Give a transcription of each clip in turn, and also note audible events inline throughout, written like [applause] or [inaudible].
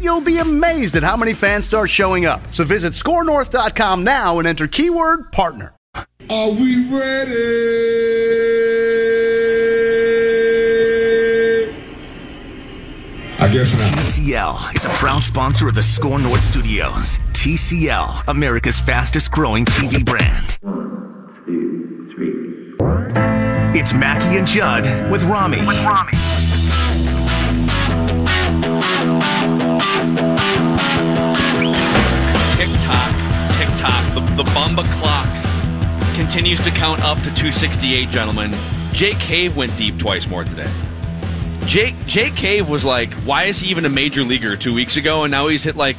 you'll be amazed at how many fans start showing up. So visit skornorth.com now and enter keyword partner. Are we ready? I guess not. TCL is a proud sponsor of the SKOR North Studios. TCL, America's fastest growing TV brand. One, two, three. It's Mackey and Judd with Rami. With Rami. Tick. The, the Bumba clock continues to count up to 268, gentlemen. Jake Cave went deep twice more today. Jake Jake Cave was like, why is he even a major leaguer two weeks ago, and now he's hit like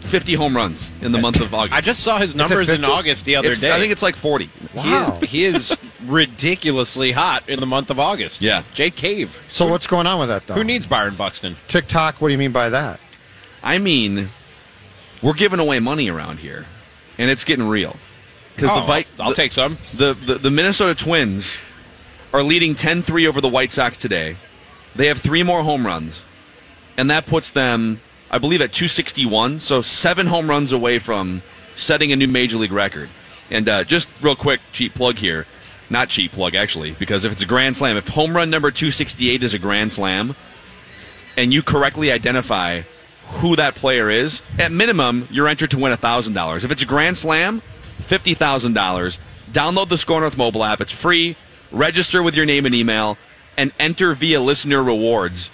50 home runs in the month of [laughs] August. I just saw his numbers in August the other It's- day. I think it's like 40. Wow. He, he is ridiculously hot in the month of August. Yeah. Jake Cave. So what's going on with that though? Who needs Byron Buxton? TikTok? What do you mean by that? I mean, we're giving away money around here, and it's getting real. Because Oh, the Vi- I'll the- take some. The, the the Minnesota Twins are leading 10-3 over the White Sox today. They have three more home runs, and that puts them, I believe, at 261. So seven home runs away from setting a new major league record. And uh, just real quick, cheap plug here. Not cheap plug, actually, because if it's a grand slam, if home run number 268 is a grand slam, and you correctly identify who that player is, at minimum, you're entered to win $1,000. If it's a grand slam, $50,000. Download the SKOR North mobile app. It's free. Register with your name and email and enter via listener rewards.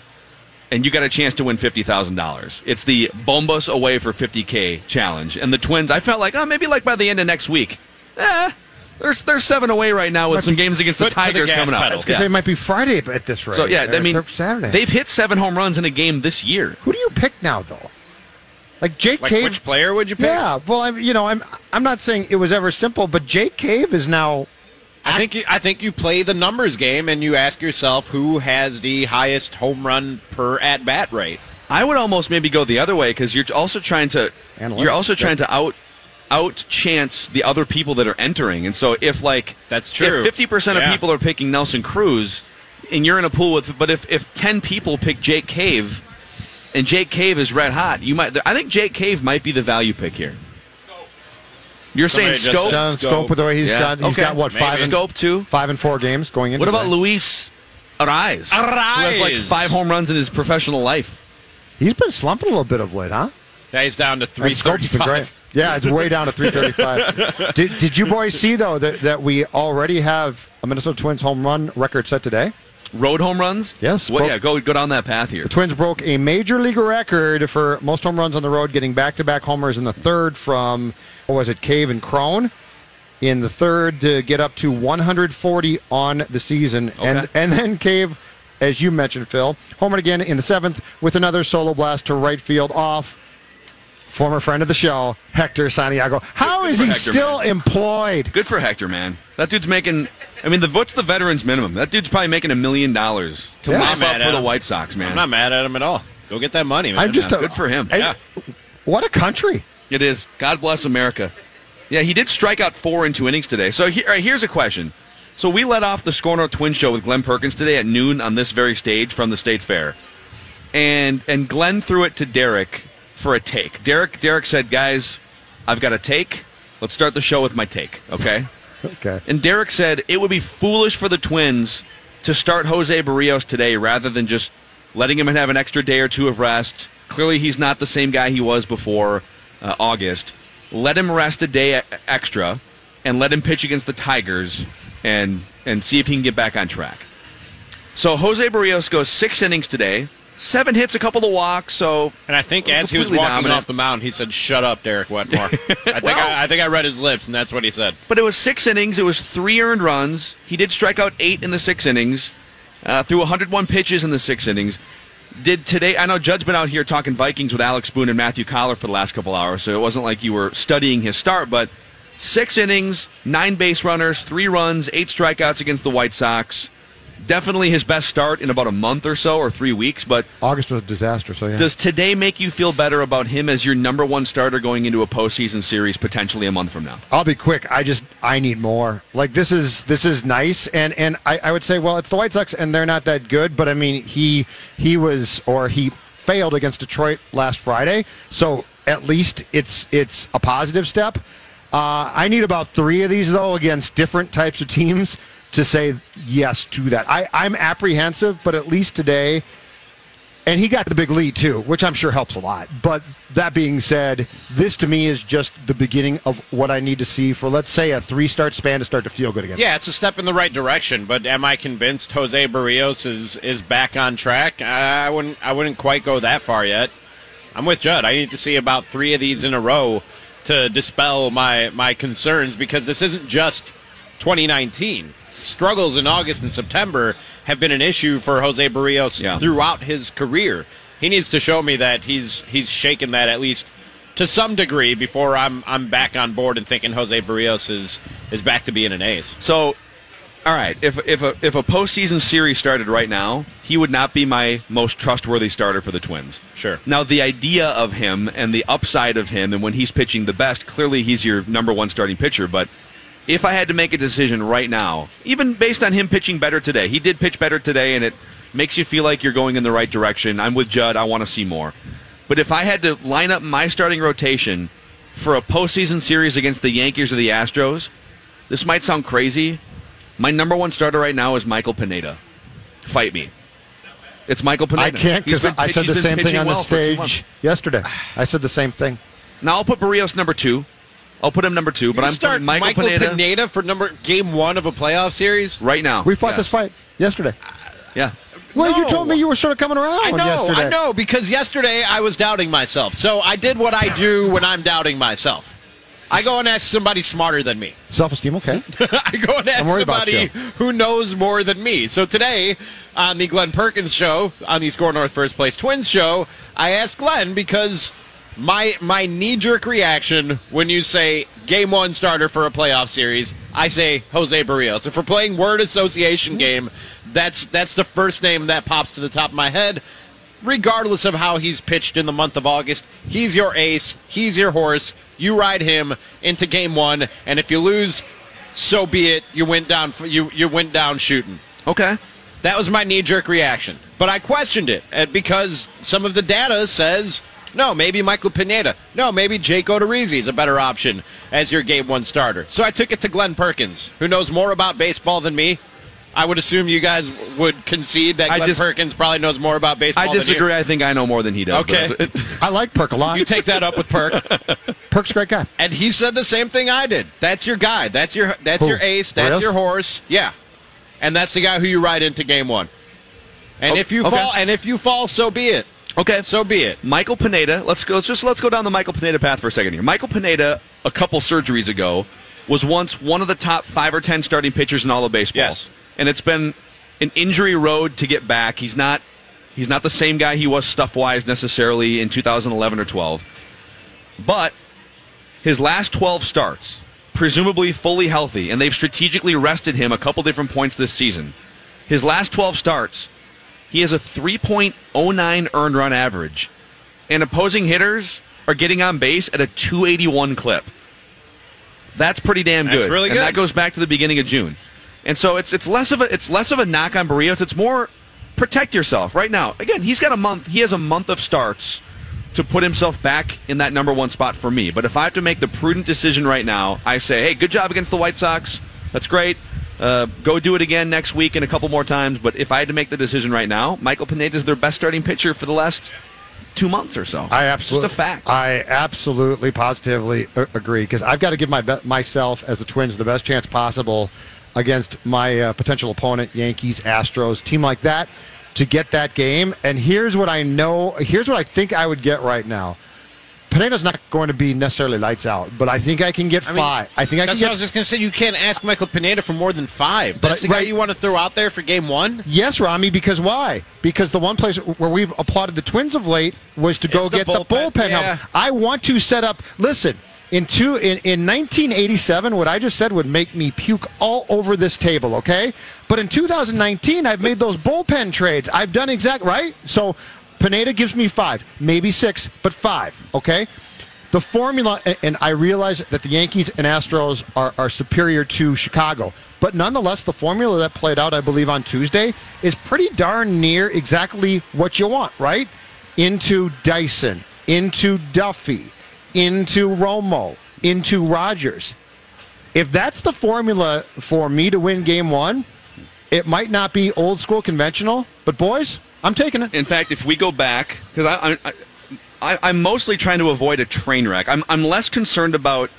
And you got a chance to win $50,000. It's the Bombas Away for 50K challenge. And the Twins, I felt like, oh, maybe like by the end of next week. Eh, there's, there's seven away right now with some games against the foot to the Tigers coming up. pedal. I was it might be Friday at this rate. So yeah, I mean, Saturday. they've hit seven home runs in a game this year. Who do you pick now though? Like Jake Like Cave. which player would you pick? Yeah, well, I'm you know I'm I'm not saying it was ever simple, but Jake Cave is now. I think you, I think you play the numbers game and you ask yourself who has the highest home run per at bat rate. I would almost maybe go the other way because you're also trying to Analytics, you're also trying to out out chance the other people that are entering. And so if like That's true. fifty percent of people are picking Nelson Cruz, and you're in a pool with, but if if ten people pick Jake Cave, and Jake Cave is red hot, you might. I think Jake Cave might be the value pick here. You're Somebody saying Schoop? said- John Schoop. Schoop with the way he's Yeah, got he's okay. got what Maybe. five and Schoop too. five and four games going in. What about Luis Arraez? Who has like five home runs in his professional life. He's been slumping a little bit of late, huh? Yeah, he's down to And Schoop's 335. Yeah, it's way down to 335. [laughs] did, did you boys see though that, that we already have a Minnesota Twins home run record set today? Road home runs? Yes, Well, bro- yeah, go go down that path here. The Twins broke a major league record for most home runs on the road, getting back-to-back homers in the third from what was it, Cave and Cron. In the third, to get up to 140 on the season, and and then Cave, as you mentioned, Phil, homered again in the seventh with another solo blast to right field off. Former friend of the show, Hector Santiago. How Good is for he Hector, still man. employed? Good for Hector, man. That dude's making. I mean, the what's the veterans minimum? That dude's probably making a million dollars to Yeah. mop up at for the. White Sox, man. I'm not mad at him at all. Go get that money, man. I'm just a- Good for him. I- Yeah. What a country! It is. God bless America. Yeah, he did strike out four in two innings today. So here, all right, here's a question. So we let off the SKOR North Twin Show with Glenn Perkins today at noon on this very stage from the State Fair, and and Glenn threw it to Derek for a take. Derek Derek said, "Guys, I've got a take. Let's start the show with my take." Okay. [laughs] Okay. And Derek said it would be foolish for the Twins to start Jose Berrios today rather than just letting him have an extra day or two of rest. Clearly, he's not the same guy he was before uh, August. Let him rest a day extra and let him pitch against the Tigers and and see if he can get back on track. So Jose Berrios goes six innings today, seven hits, a couple of walks. So And I think as he was walking dominant. off the mound, he said, "Shut up, Derek Wetmore." [laughs] I think Well- I, I think I read his lips, and that's what he said. But it was six innings. It was three earned runs. He did strike out eight in the six innings, uh, threw 101 pitches in the six innings. Did today? I know Judd's been out here talking Vikings with Alex Boone and Matthew Coller for the last couple hours, so it wasn't like you were studying his start. But six innings, nine base runners, three runs, eight strikeouts against the White Sox. Definitely his best start in about a month or so, or three weeks. But August was a disaster. So yeah. does today make you feel better about him as your number one starter going into a postseason series potentially a month from now? I'll be quick. I just I need more. Like this is this is nice, and and I, I would say, well, it's the White Sox, and they're not that good. But I mean, he he was or he failed against Detroit last Friday, so at least it's it's a positive step. Uh, I need about three of these though against different types of teams to say yes to that. I, I'm apprehensive, but at least today and he got the big lead too, which I'm sure helps a lot. But that being said, this to me is just the beginning of what I need to see for, let's say, a three start span to start to feel good again. Yeah, it's a step in the right direction, but am I convinced Jose Berrios is is back on track? I wouldn't I wouldn't quite go that far yet. I'm with Judd. I need to see about three of these in a row to dispel my my concerns because this isn't just 2019. Struggles in August and September have been an issue for Jose Berrios Yeah. throughout his career. He needs to show me that he's he's shaken that at least to some degree before I'm I'm back on board and thinking Jose Berrios is is back to being an ace. So, all right, if if a if a postseason series started right now, he would not be my most trustworthy starter for the Twins. Sure. Now, the idea of him and the upside of him, and when he's pitching the best, clearly he's your number one starting pitcher. But if I had to make a decision right now, even based on him pitching better today, he did pitch better today, and it makes you feel like you're going in the right direction. I'm with Judd. I want to see more. But if I had to line up my starting rotation for a postseason series against the Yankees or the Astros, this might sound crazy. My number one starter right now is Michael Pineda. Fight me. It's Michael Pineda. I can't because I said the same thing on the well two stage yesterday. I said the same thing. Now I'll put Berrios number two. I'll put him number two, but You I'm start putting Michael, Pineda, for number game one of a playoff series. right now. We fought Yes. this fight yesterday. Uh, yeah. Well, you told me you were sort of coming around I know, yesterday. I know, because yesterday I was doubting myself. So I did what I do when I'm doubting myself. I go and ask somebody smarter than me. Self esteem, okay. [laughs] I go and ask Don't worry about somebody who knows more than me. So today, on the Glenn Perkins show, on the SKOR North First Place Twins show, I asked Glenn because my my knee jerk reaction when you say game one starter for a playoff series, I say Jose Berrios. If we're playing word association game, that's that's the first name that pops to the top of my head. Regardless of how he's pitched in the month of August, he's your ace. He's your horse. You ride him into game one, and if you lose, so be it. You went down. You you went down shooting. Okay. That was my knee jerk reaction. But I questioned it uh, because some of the data says no, maybe Michael Pineda. No, maybe Jake Odorizzi is a better option as your game one starter. So I took it to Glenn Perkins, who knows more about baseball than me. I would assume you guys would concede that I Glenn dis- Perkins probably knows more about baseball I than disagree. I think I know more than he does. Okay. that's- I like Perk a lot. You take that up with Perk. [laughs] Perk's a great guy. And he said the same thing I did. That's your guy. That's your that's Who? your ace. That's Berrios? your horse. Yeah. And that's the guy who you ride into game one. And Okay. if you Okay. fall and if you fall, so be it. Okay. So be it. Michael Pineda. Let's go. Let's just let's go down the Michael Pineda path for a second here. Michael Pineda, a couple surgeries ago, was once one of the top five or ten starting pitchers in all of baseball. Yes. and it's been an injury road to get back. He's not. He's not the same guy he was stuff wise necessarily in 2011 or 12. But his last 12 starts, presumably fully healthy, and they've strategically rested him a couple different points this season. His last 12 starts, he has a 3.09 earned run average, and opposing hitters are getting on base at a 281 clip. That's pretty damn good. That's good. really And good. that goes back to the beginning of June. And so it's it's less of a it's less of a knock on Berrios. It's more protect yourself right now. Again, he's got a month. He has a month of starts to put himself back in that number one spot for me. But if I have to make the prudent decision right now, I say, hey, good job against the White Sox. That's great. Uh, go do it again next week and a couple more times. But if I had to make the decision right now, Michael Pineda is their best starting pitcher for the last two months or so. I absolutely, just a fact. I absolutely, positively a- agree because I've got to give my be- myself as the Twins the best chance possible against my uh, potential opponent, Yankees, Astros, team like that, to get that game. And here's what I know. Here's what I think I would get right now. Pineda's not going to be necessarily lights out, but I think I can get I mean, five. I think I can That's get what I was just going to say. You can't ask Michael Pineda for more than five. That's But- the guy you want to throw out there for game one? Yes, Rami, because why? Because the one place where we've applauded the Twins of late was to go It's get the bullpen, bullpen yeah. help. I want to set up. Listen, in two in, in 1987, what I just said would make me puke all over this table. Okay, but in 2019, I've made those bullpen trades. I've done exact right. So Pineda gives me five, maybe six, but five. Okay. The formula, and- I realize that the Yankees and Astros are, are superior to Chicago, but nonetheless, the formula that played out, I believe, on Tuesday is pretty darn near exactly what you want, right? Into Dyson, into Duffey, into Romo, into Rogers. If that's the formula for me to win game one, it might not be old school conventional, but boys, I'm taking it. In fact, if we go back, because I, I, I, I'm mostly trying to avoid a train wreck. I'm, I'm less concerned about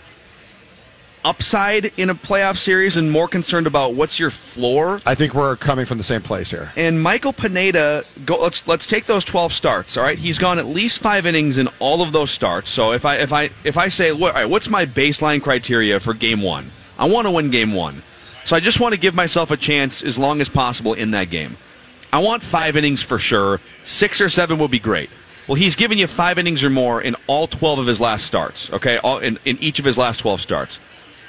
upside in a playoff series and more concerned about what's your floor. I think we're coming from the same place here. And Michael Pineda, go, let's let's take those 12 starts. All right, he's gone at least five innings in all of those starts. So if I if I if I say, what, all right, what's my baseline criteria for game one? I want to win game one. So I just want to give myself a chance as long as possible in that game. I want five innings for sure. Six or seven would be great. Well, he's given you five innings or more in all 12 of his last starts, okay? All, in, in each of his last 12 starts.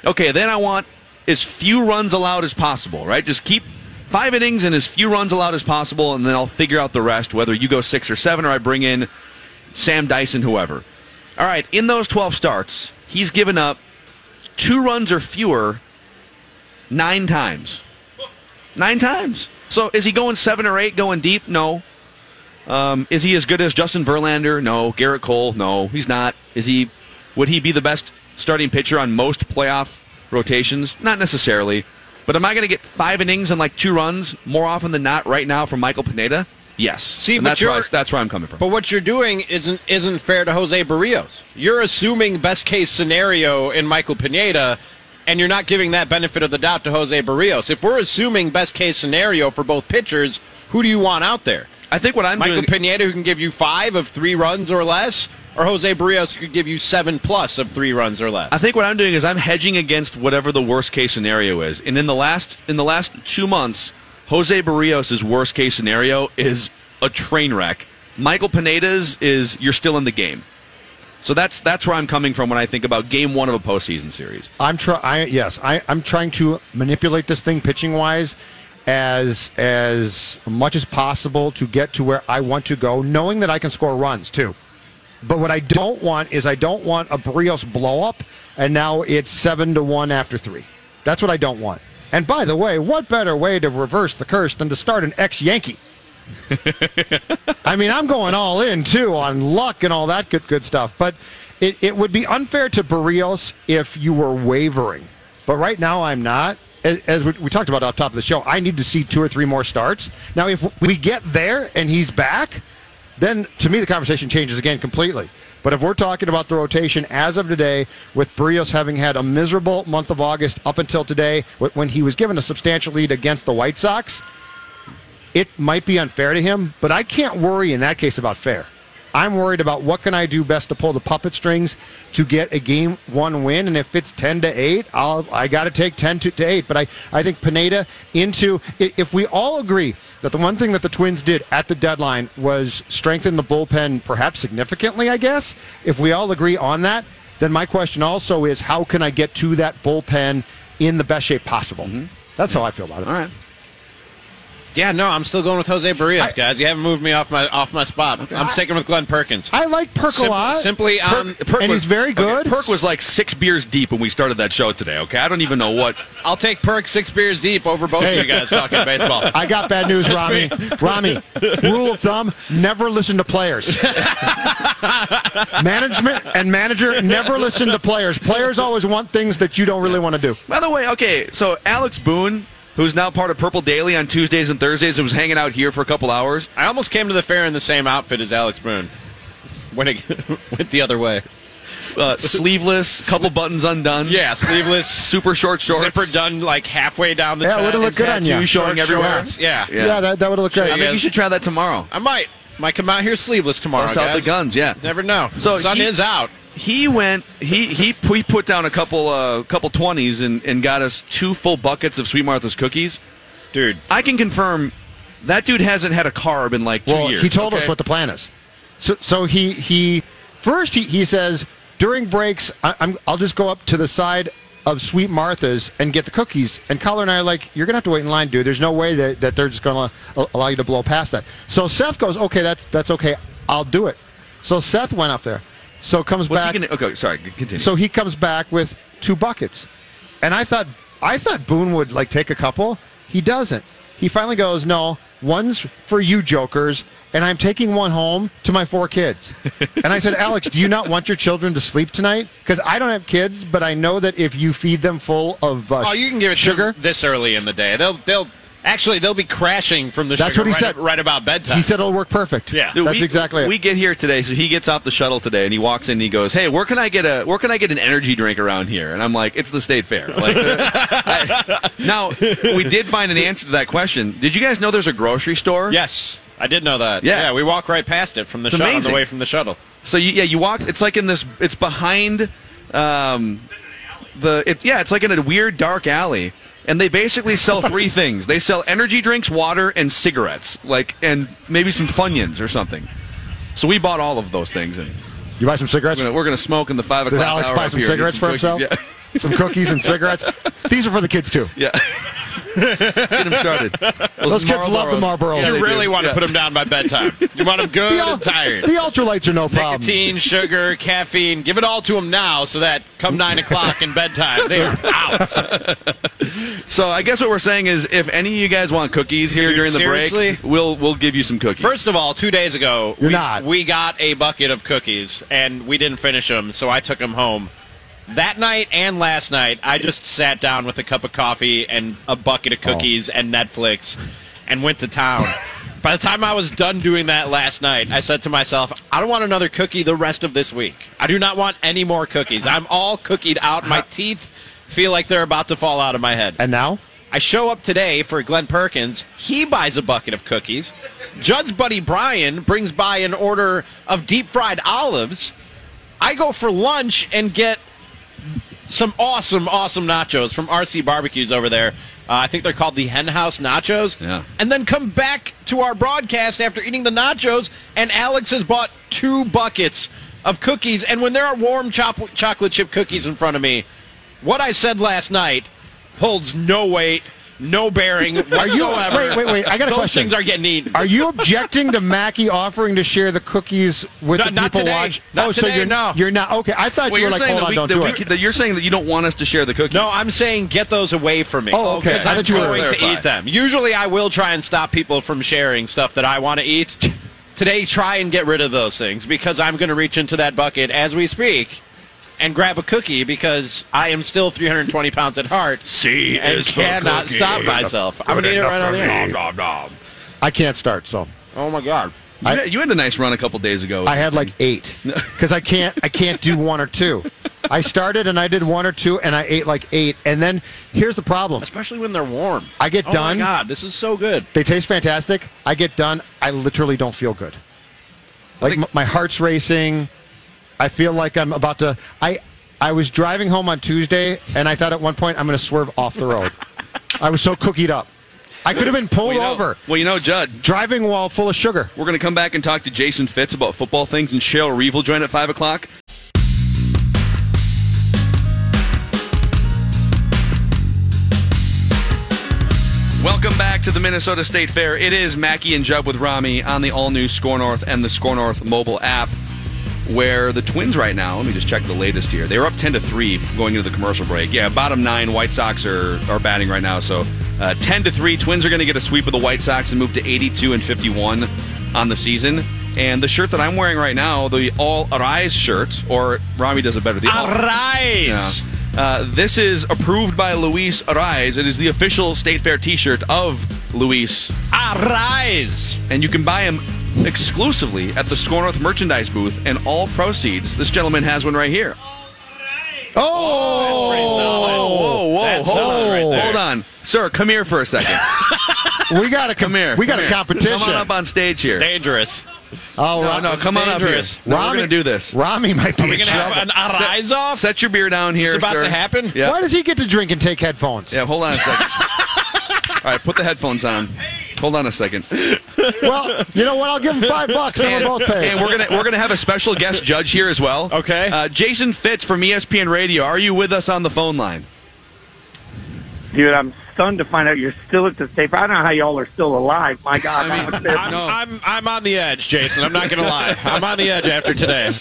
Okay, then I want as few runs allowed as possible, right? Just keep five innings and as few runs allowed as possible, and then I'll figure out the rest, whether you go six or seven or I bring in Sam Dyson, whoever. All right, in those 12 starts, he's given up two runs or fewer nine times. Nine times. So is he going seven or eight, going deep? No. Um, is he as good as Justin Verlander? No. Gerrit Cole? No, he's not. Is he? Would he be the best starting pitcher on most playoff rotations? Not necessarily. But am I going to get five innings and like two runs more often than not right now from Michael Pineda? Yes. See, And but that's where, that's where I'm coming from. But what you're doing isn't isn't fair to Jose Berrios. You're assuming best case scenario in Michael Pineda, and you're not giving that benefit of the doubt to Jose Berrios. If we're assuming best case scenario for both pitchers, who do you want out there? I think what I'm Michael doing. Pineda, who can give you five of three runs or less, or Jose Berrios, who could give you seven plus of three runs or less. I think what I'm doing is I'm hedging against whatever the worst case scenario is. And in the last in the last two months, Jose Berrios' worst case scenario is a train wreck. Michael Pineda's is you're still in the game. So that's that's where I'm coming from when I think about game one of a postseason series. I'm trying. Yes, I, I'm trying to manipulate this thing pitching wise, as as much as possible to get to where I want to go, knowing that I can score runs too. But what I don't want is I don't want a Berrios blow up, and now it's seven to one after three. That's what I don't want. And by the way, what better way to reverse the curse than to start an ex Yankee? [laughs] I mean, I'm going all in too on luck and all that good good stuff. But it, it would be unfair to Berrios if you were wavering. But right now, I'm not. As, as we, we talked about off top of the show, I need to see two or three more starts. Now, if we get there and he's back, then to me the conversation changes again completely. But if we're talking about the rotation as of today, with Berrios having had a miserable month of August up until today, when he was given a substantial lead against the White Sox, it might be unfair to him, but I can't worry in that case about fair. I'm worried about what can I do best to pull the puppet strings to get a game one win, and if it's ten to eight, I'll I got to take ten to, to eight. But I I think Pineda into if we all agree that the one thing that the Twins did at the deadline was strengthen the bullpen perhaps significantly. I guess if we all agree on that, then my question also is how can I get to that bullpen in the best shape possible? Mm-hmm. That's how I feel about it. All right. Yeah, no, I'm still going with Jose Berrios, I- guys. You haven't moved me off my off my spot. I'm sticking with Glenn Perkins. I like Perk a lot. simply on. Um, Perk and was- he's very good. okay, Perk was like six beers deep when we started that show today. Okay, I don't even know what. [laughs] I'll take Perk six beers deep over both Hey. of you guys talking [laughs] baseball. I got bad news, Rami. [laughs] Rami, rule of thumb: never listen to players. Management and manager never listen to players. Players always want things that you don't really want to do. By the way, okay, so Alex Boone, who's now part of Purple Daily on Tuesdays and Thursdays, and was hanging out here for a couple hours. I almost came to the fair in the same outfit as Alex Boone. when it went the other way. Uh, sleeveless, [laughs] couple buttons undone. Yeah, sleeveless, super short shorts. zipper done like halfway down the Yeah, it chest. would've looked good on you. showing Short everywhere. shorts, Yeah. Yeah, that, that would have looked I think Yeah. you should try that tomorrow. I might. Might come out here sleeveless tomorrow. Bust out the guns, yeah. Never know. So sun he- is out. He went. He he he put down a couple uh couple twenties and and got us two full buckets of Sweet Martha's cookies. Dude. I can confirm that dude hasn't had a carb in like two well, years. he told us what the plan is. So, so he he first he, he says during breaks I, I'm I'll just go up to the side of Sweet Martha's and get the cookies. And Coller and I are like, you're gonna have to wait in line, dude. There's no way that, that they're just gonna allow you to blow past that. So Seth goes, okay, that's that's okay. I'll do it. So Seth went up there. So comes Was back. he gonna, okay, sorry. Continue. So he comes back with two buckets, and I thought I thought Boone would like take a couple. He doesn't. He finally goes, "No, one's for you jokers, and I'm taking one home to my four kids." [laughs] and I said, "Alex, do you not want your children to sleep tonight? Because I don't have kids, but I know that if you feed them full of uh, Oh, you can give it to sugar." them this early in the day. They'll they'll actually they'll be crashing from the That's sugar what he right, said. right about bedtime. He said it'll work perfect. Yeah. Dude, that's we, exactly it. We get here today, so he gets off the shuttle today, and he walks in. and He goes, "Hey, where can I get a where can I get an energy drink around here?" And I'm like, "It's the State Fair." Like, [laughs] I- now we did find an answer to that question. Did you guys know there's a grocery store? yes, I did know that. Yeah. we walk right past it from the It's shuttle on the way from the shuttle. So you, yeah, you walk. It's like in this. It's behind. Um, the it, yeah, it's like in a weird dark alley, and they basically sell three [laughs] things. They sell energy drinks, water, and cigarettes, like and maybe some Funyuns or something. So we bought all of those things, and you buy some cigarettes. we're gonna, we're gonna smoke in the five Did o'clock Alex hour buy up some here, cigarettes for cookies. himself? Yeah, some cookies and cigarettes. [laughs] These are for the kids too. yeah. Get him started. Those kids love the Marlboros. You really do. want to put them down by bedtime. You want them good The, ul- and tired. the ultralights are no problem. Nicotine, sugar, caffeine. Give it all to them now, so that come nine o'clock in bedtime, they are out. [laughs] So I guess what we're saying is, if any of you guys want cookies here Dude, during the seriously? break, we'll we'll give you some cookies. First of all, two days ago, You're we, not. we got a bucket of cookies, and we didn't finish them, so I took them home. That night and last night, I just sat down with a cup of coffee and a bucket of oh. cookies and Netflix and went to town. By the time I was done doing that last night, I said to myself, I don't want another cookie the rest of this week. I do not want any more cookies. I'm all cookied out. My teeth feel like they're about to fall out of my head. And now? I show up today for Glenn Perkins. He buys a bucket of cookies. Judd's buddy Brian brings by an order of deep fried olives. I go for lunch and get some awesome, awesome nachos from RC Barbecues over there. Uh, I think they're called the Hen House Nachos. Yeah. And then come back to our broadcast after eating the nachos, and Alex has bought two buckets of cookies. And when there are warm chop- chocolate chip cookies in front of me, what I said last night holds no weight, no bearing Are you? whatsoever. Wait, wait, wait! I got a Those question. things are getting eaten. Are you objecting to Mackey offering to share the cookies with No, the not people today. watch? Not oh, so today, you're no. You're not okay. I thought well, you you're were like, saying hold that, on, we, don't that, do we, it. that you're saying that you don't want us to share the cookies. No, I'm saying get those away from me. Oh, okay. Because I I'm thought you were- going to Clarify. eat them. Usually, I will try and stop people from sharing stuff that I want to eat. Today, try and get rid of those things because I'm going to reach into that bucket as we speak and grab a cookie because I am still 320 pounds at heart. C and cannot stop myself. I'm going to eat it right on the air. I can't start, so Oh my god. You, had, you had a nice run a couple days ago. I had thing. like eight because I can't. I can't do one or two. I started and I did one or two, and I ate like eight. And then here's the problem: Especially when they're warm. I get oh done. my god, this is so good. They taste fantastic. I get done. I literally don't feel good. Like think- m- my heart's racing. I feel like I'm about to. I I was driving home on Tuesday, and I thought at one point I'm going to swerve off the road. I was so cookied up. I could have been pulled Well, you know, over well, you know, Judd, driving while full of sugar. we're going to come back and talk to Jason Fitz about football things, and Cheryl Reeve will join at 5 o'clock. Welcome back to the Minnesota State Fair. It is Mackey and Judd with Rami on the all-new SKOR North and the SKOR North mobile app, where the Twins right now. Let me just check the latest here. They were up ten to three going into the commercial break. Yeah, bottom nine. White Sox are are batting right now, so uh, ten to three. Twins are going to get a sweep of the White Sox and move to eighty-two and fifty-one on the season. And the shirt that I'm wearing right now, the All Arise shirt, or Rami does it better. The All- Arise! yeah. Uh, this is approved by Luis Arraez. It is the official State Fair T-shirt of Luis, Arise! and you can buy him exclusively at the SKOR North merchandise booth, and all proceeds. This gentleman has one right here. Oh, Whoa, whoa, That's hold solid on, right there. hold on, sir. Come here for a second. [laughs] we got a Come here. We got a competition. Come on up on stage here. Dangerous. Oh, No, no, come on up here. dangerous. No, we're Rami- gonna do this. Rami might be Are we in gonna have trouble. an rise off? Set your beer down here, It's about sir. to happen? Yeah. Why does he get to drink and take headphones? Yeah. Hold on a second. [laughs] All right, put the headphones on. Hold on a second. Well, you know what? I'll give him five bucks. Then we'll both pay. And we're gonna we're gonna have a special guest judge here as well. Okay. Uh, Jason Fitz from ESPN Radio. Are you with us on the phone line? Dude, I'm stunned to find out you're still at the state. I don't know how y'all are still alive. My God. I mean, How much there- I'm, No. I'm, I'm on the edge, Jason. I'm not going to lie. I'm on the edge after today.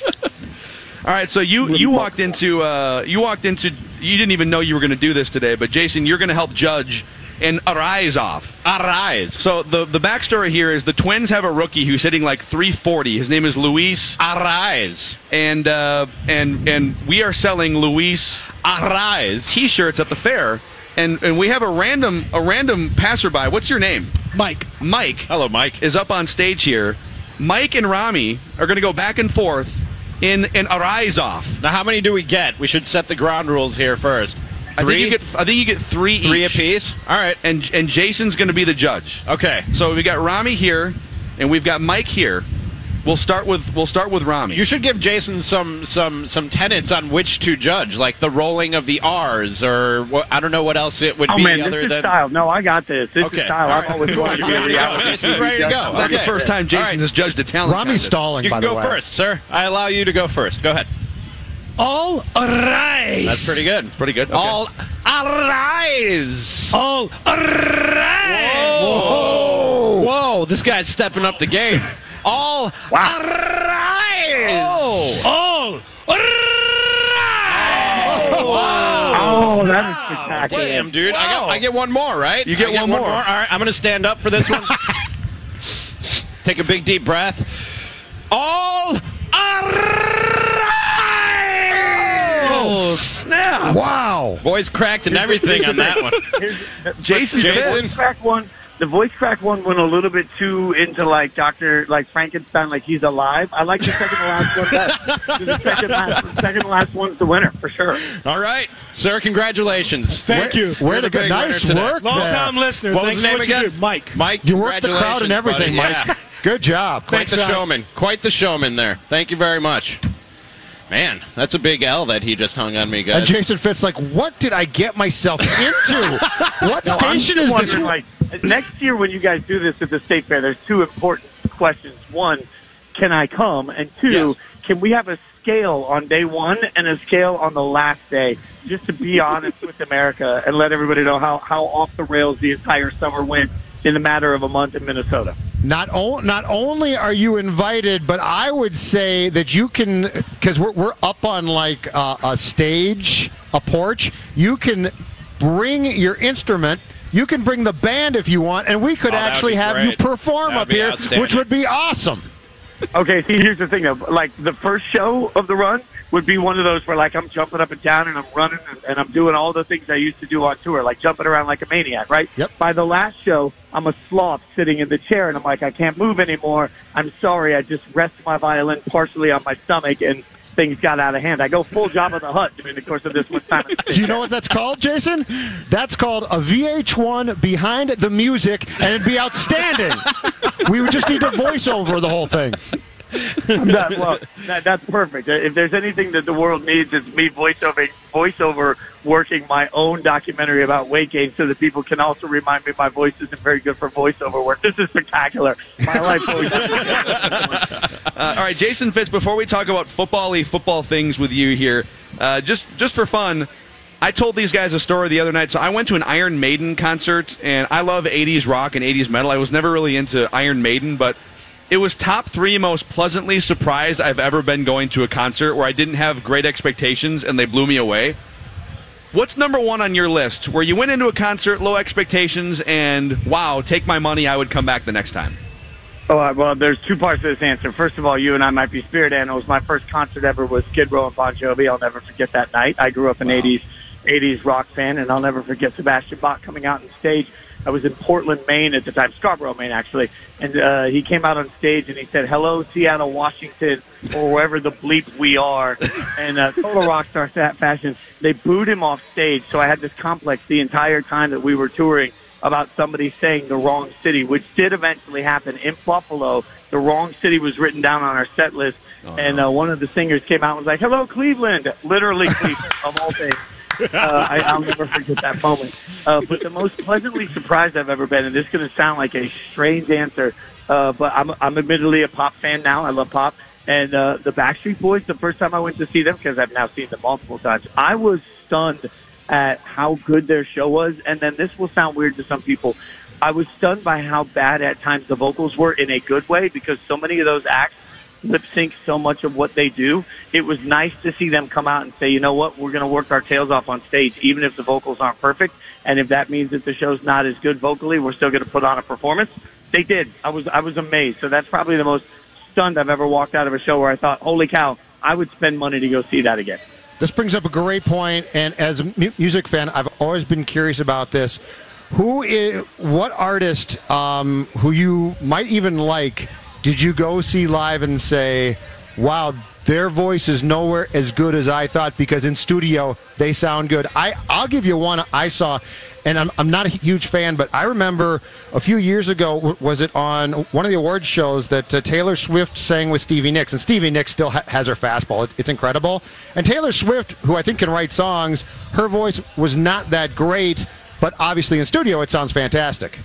All right. So you you walked into uh, you walked into you didn't even know you were going to do this today, but Jason, you're going to help judge and arise off. Arise. So the the backstory here is the Twins have a rookie who's hitting like 340. His name is Luis, Arise. and uh, and and we are selling Luis Arise. T-shirts at the fair, and and we have a random a random passerby. What's your name? Mike. Mike Hello, Mike. is up on stage here. Mike and Rami are going to go back and forth in an arise off. Now, how many do we get? We should set the ground rules here first. I think you get I think you get three Three each. apiece? All right. And and Jason's going to be the judge. Okay. So we got Rami here, and we've got Mike here. We'll start with we'll start with Rami. You should give Jason some some some tenets on which to judge, like the rolling of the R's, or what, I don't know what else it would Oh be man, other this is than. style. No, I got this. This Okay. is style. All I've always wanted to be a Ready to go. reality. Jason's TV ready to go. It's not the first time Jason All right. has judged a talent. Rami's contest. stalling, You by can the go way. first, sir. I allow you to go first. Go ahead. All arise. That's pretty good. It's pretty good. Okay. All arise. All arise. Whoa. Whoa, this guy's stepping up the game. All Wow. arise. Oh. All arise. Oh, oh that is spectacular. Damn, dude. I, got, I get one more, right? You get I one more. All right, I'm going to stand up for this one. [laughs] Take a big, deep breath. All Oh, snap! Wow. Voice cracked and everything on that one. [laughs] Here's- the- Jason the voice crack one. The voice crack one went a little bit too into like Doctor, like Frankenstein, like he's alive. I like the second to last one best. the second last, the second to last one's the winner for sure. All right, sir. Congratulations. Thank you. Way You're to the go. big Nice winner today. work Long there. time listener. What Thanks was his name what you again? do. Mike. Mike, You worked the crowd and congratulations, everything, buddy. Mike. Yeah. Good job. Quite Thanks, the guys. showman. Quite the showman there. Thank you very much. Man, that's a big L that he just hung on me, guys. And guys. Jason Fitz, like, what did I get myself into? [laughs] what No, I'm station is this? Like next year when you guys do this at the state fair, there's two important questions. One, can I come? And two, Yes. can we have a scale on day one and a scale on the last day, just to be honest with America and let everybody know how how off the rails the entire summer went in a matter of a month in Minnesota. Not o- not only are you invited, but I would say that you can because we're we're up on like uh, a stage, a porch. You can bring your instrument. You can bring the band if you want, and we could Oh, actually be have you perform That would up here, which would be awesome. Okay, see, here's the thing though. Like the first show of the run would be one of those where like I'm jumping up and down and I'm running and, and I'm doing all the things I used to do on tour, like jumping around like a maniac, right? Yep. By the last show, I'm a sloth sitting in the chair and I'm like, I can't move anymore. I'm sorry. I just rest my violin partially on my stomach and things got out of hand. I go full Jabba the Hutt during the course of this one time. [laughs] Do you know what that's called, Jason? That's called a VH1 behind the music, and it'd be outstanding. [laughs] we would just need to voice over the whole thing. [laughs] that, well, that, that's perfect. If there's anything that the world needs, it's me voiceover, voiceover working my own documentary about weight gain so that people can also remind me my voice isn't very good for voiceover work. This is spectacular. My life always [laughs] Uh, all right, Jason Fitz. Before we talk about football-y football things with you here, uh, just just for fun, I told these guys a story the other night. So I went to an Iron Maiden concert, and I love '80s rock and '80s metal. I was never really into Iron Maiden, but it was top three most pleasantly surprised I've ever been going to a concert where I didn't have great expectations and they blew me away. What's number one on your list where you went into a concert, low expectations, and wow, take my money, I would come back the next time? Oh, uh, well, there's two parts to this answer. First of all, you and I might be spirit animals. My first concert ever was Skid Row and Bon Jovi. I'll never forget that night. I grew up an 80s 80s rock fan, and I'll never forget Sebastian Bach coming out on stage I was in Portland, Maine at the time, Scarborough, Maine, actually. And uh, he came out on stage and he said, "Hello, Seattle, Washington, or wherever the bleep we are." And uh, total rock star fa- fashion. They booed him off stage, so I had this complex the entire time that we were touring about somebody saying the wrong city, which did eventually happen in Buffalo. The wrong city was written down on our set list, and uh, one of the singers came out and was like, "Hello, Cleveland," literally Cleveland of all things. Uh, I, I'll never forget that moment. Uh, but the most pleasantly surprised I've ever been, and this is going to sound like a strange answer, uh, but I'm, I'm admittedly a pop fan now. I love pop. And uh, the Backstreet Boys, the first time I went to see them, because I've now seen them multiple times, I was stunned at how good their show was. And then this will sound weird to some people. I was stunned by how bad at times the vocals were in a good way because so many of those acts lip sync so much of what they do. It was nice to see them come out and say, you know what, we're going to work our tails off on stage, even if the vocals aren't perfect. And if that means that the show's not as good vocally, we're still going to put on a performance. They did. I was, I was amazed. So that's probably the most stunned I've ever walked out of a show where I thought, holy cow, I would spend money to go see that again. This brings up a great point, and as a music fan, I've always been curious about this. Who is what artist um, who you might even like did you go see live and say, "Wow, their voice is nowhere as good as I thought"? Because in studio they sound good. I I'll give you one I saw. And I'm, I'm not a huge fan, but I remember a few years ago, was it on one of the awards shows that uh, Taylor Swift sang with Stevie Nicks, and Stevie Nicks still ha- has her fastball. It, it's incredible. And Taylor Swift, who I think can write songs, her voice was not that great, but obviously in studio it sounds fantastic.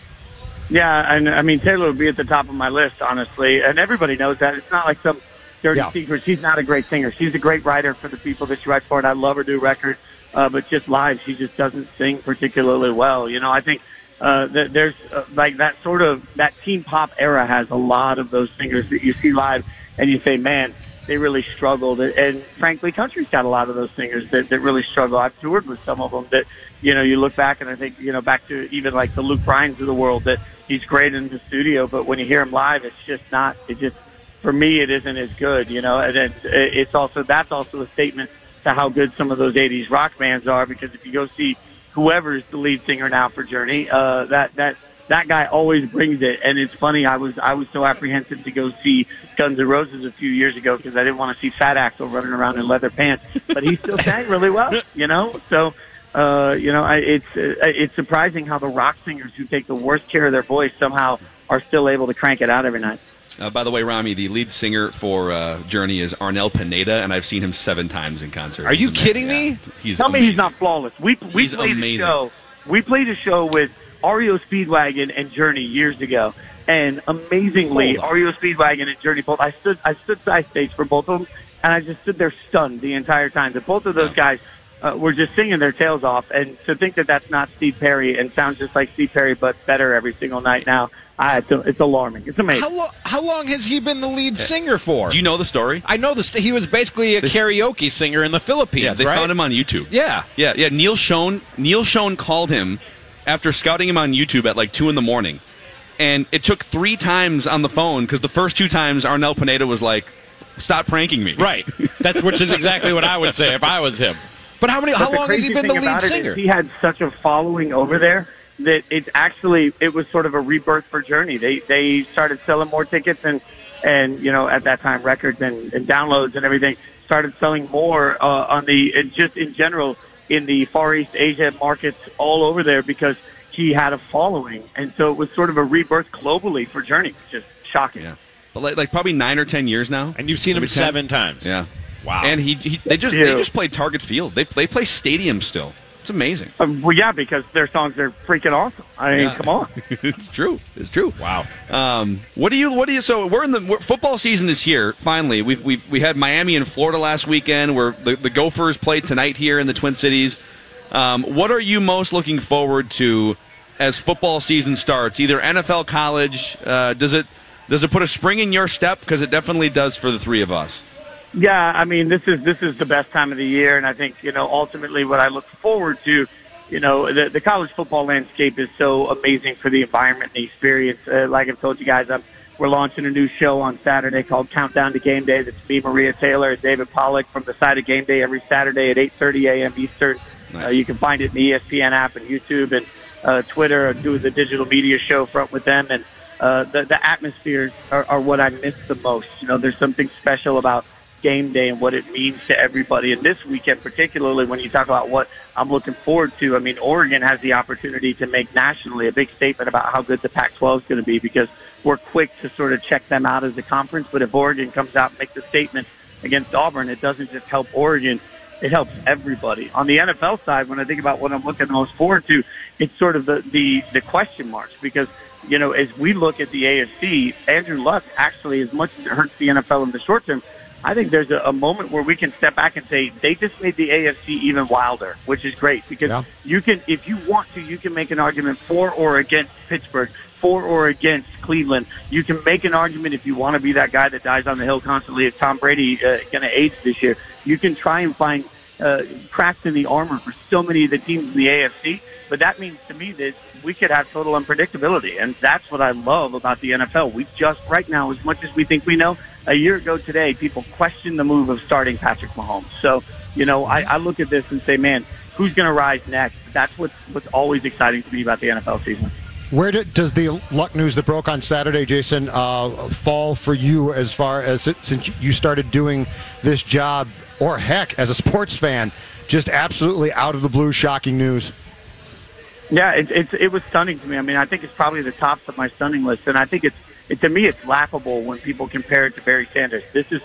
Yeah, and I mean Taylor would be at the top of my list, honestly, and everybody knows that. It's not like some dirty Yeah. secret. She's not a great singer. She's a great writer for the people that she writes for, and I love her new record. Uh, but just live, she just doesn't sing particularly well. You know, I think uh, that there's uh, like that sort of that teen pop era has a lot of those singers that you see live, and you say, man, they really struggled. And frankly, country's got a lot of those singers that, that really struggle. I've toured with some of them that, you know, you look back and I think, you know, back to even like the Luke Bryans of the world that he's great in the studio, but when you hear him live, it's just not, it just, for me, it isn't as good, you know, and then it's also, that's also a statement to how good some of those 80s rock bands are because if you go see whoever's the lead singer now for Journey, uh, that, that, that guy always brings it. And it's funny, I was, I was so apprehensive to go see Guns N' Roses a few years ago because I didn't want to see Fat Axl running around in leather pants, but he still sang really well, [laughs] you know? So, uh, you know, I, it's, uh, it's surprising how the rock singers who take the worst care of their voice somehow are still able to crank it out every night. Uh, by the way, Rami, the lead singer for uh, Journey is Arnel Pineda, and I've seen him seven times in concert. Are He's you amazing. kidding me? Yeah. He's Tell me he's not flawless. We we He's played amazing. a show. We played a show with REO Speedwagon and Journey years ago, and amazingly, REO Speedwagon and Journey both. I stood I stood side stage for both of them, and I just stood there stunned the entire time. That both of those guys uh, were just singing their tails off, and to think that that's not Steve Perry and sounds just like Steve Perry but better every single night now. I, it's, it's alarming. It's amazing. How, lo- how long has he been the lead singer for? Do you know the story? I know this. He was basically a karaoke singer in the Philippines. Yeah, they right? found him on YouTube. Yeah. Yeah, yeah. Neal Schon, Neal Schon called him after scouting him on YouTube at like two in the morning, and it took three times on the phone because the first two times Arnel Pineda was like, "Stop pranking me." Right. That's which is exactly what I would say if I was him. But how many? But how long has he been the lead about it is singer? He had such a following over there that it's actually it was sort of a rebirth for Journey. They they started selling more tickets and and you know at that time records and, and downloads and everything started selling more uh, on the and just in general in the Far East Asia markets all over there because he had a following and so it was sort of a rebirth globally for Journey. It's just shocking. Yeah, but like, like probably nine or ten years now. and you've seen him Maybe 10? seven times. Yeah. Wow. And he, he they just they just played Target Field. They they play stadium still. It's amazing. Um, well, yeah, because their songs are freaking awesome. I mean, Yeah. come on. [laughs] it's true. It's true. Wow. Um, what do you? What do you? So we're in the we're, football season is here. Finally, we've we we had Miami and Florida last weekend. Where the the Gophers played tonight here in the Twin Cities. Um, what are you most looking forward to as football season starts? Either NFL, college. Uh, does it does it put a spring in your step? Because it definitely does for the three of us. Yeah, I mean, this is this is the best time of the year, and I think you know ultimately what I look forward to. You know, the, the college football landscape is so amazing for the environment and the experience. Uh, like I've told you guys, I'm, we're launching a new show on Saturday called Countdown to Game Day. That's me, Maria Taylor, and David Pollack from the side of Game Day every Saturday at 8:30 a.m. Eastern. Uh, you can find it in the ESPN app and YouTube, and uh, Twitter, or do the digital media show front with them, and uh, the the atmospheres are, are what I miss the most. You know, there's something special about game day and what it means to everybody. And this weekend, particularly when you talk about what I'm looking forward to, I mean, Oregon has the opportunity to make nationally a big statement about how good the Pac-12 is going to be because we're quick to sort of check them out as a conference. But if Oregon comes out and makes a statement against Auburn, it doesn't just help Oregon. It helps everybody. On the NFL side, when I think about what I'm looking most forward to, it's sort of the, the, the question marks because you know, as we look at the AFC, Andrew Luck actually, as much as it hurts the NFL in the short term, I think there's a, a moment where we can step back and say they just made the AFC even wilder, which is great because Yeah. you can, if you want to, you can make an argument for or against Pittsburgh, for or against Cleveland. You can make an argument if you want to be that guy that dies on the hill constantly. Is Tom Brady uh, going to age this year? You can try and find uh, cracks in the armor for so many of the teams in the AFC. But that means to me that we could have total unpredictability, and that's what I love about the NFL. We just right now, as much as we think we know, a year ago today, people questioned the move of starting Patrick Mahomes. So you know, I, I look at this and say, man, who's going to rise next? That's what's what's always exciting to me about the NFL season. Where did, does the luck news that broke on Saturday, Jason, uh, fall for you as far as it, since you started doing this job, or heck, as a sports fan, just absolutely out of the blue, shocking news? Yeah, it, it, it was stunning to me. I mean, I think it's probably the top of my stunning list, and I think it's it, to me it's laughable when people compare it to Barry Sanders. This is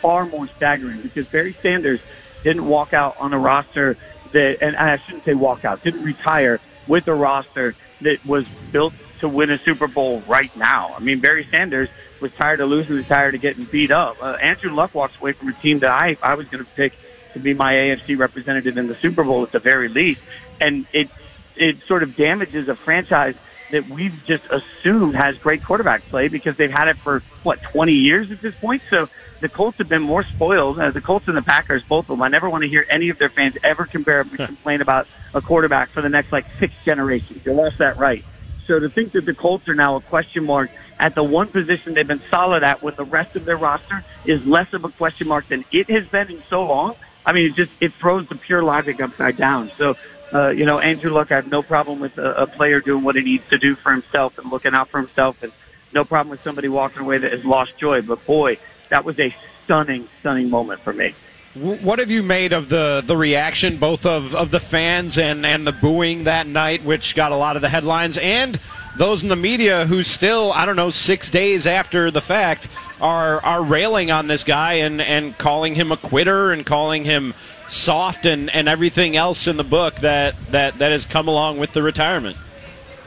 far more staggering because Barry Sanders didn't walk out on a roster that, and I shouldn't say walk out, didn't retire with a roster that was built to win a Super Bowl right now. I mean, Barry Sanders was tired of losing, was tired of getting beat up. Uh, Andrew Luck walks away from a team that I I was going to pick to be my AFC representative in the Super Bowl at the very least, and it it sort of damages a franchise that we've just assumed has great quarterback play because they've had it for what 20 years at this point. So the Colts have been more spoiled. Uh, the Colts and the Packers, both of them. I never want to hear any of their fans ever compare complain about a quarterback for the next like six generations. You lost that right. So to think that the Colts are now a question mark at the one position they've been solid at when the rest of their roster is less of a question mark than it has been in so long. I mean, it just it throws the pure logic upside down. So uh, you know, Andrew Luck, I have no problem with a, a player doing what he needs to do for himself and looking out for himself, and no problem with somebody walking away that has lost joy. But boy, that was a stunning, stunning moment for me. What have you made of the, the reaction, both of, of the fans and, and the booing that night, which got a lot of the headlines, and those in the media who still, I don't know, six days after the fact, are are railing on this guy and, and calling him a quitter and calling him soft and, and everything else in the book that, that, that has come along with the retirement?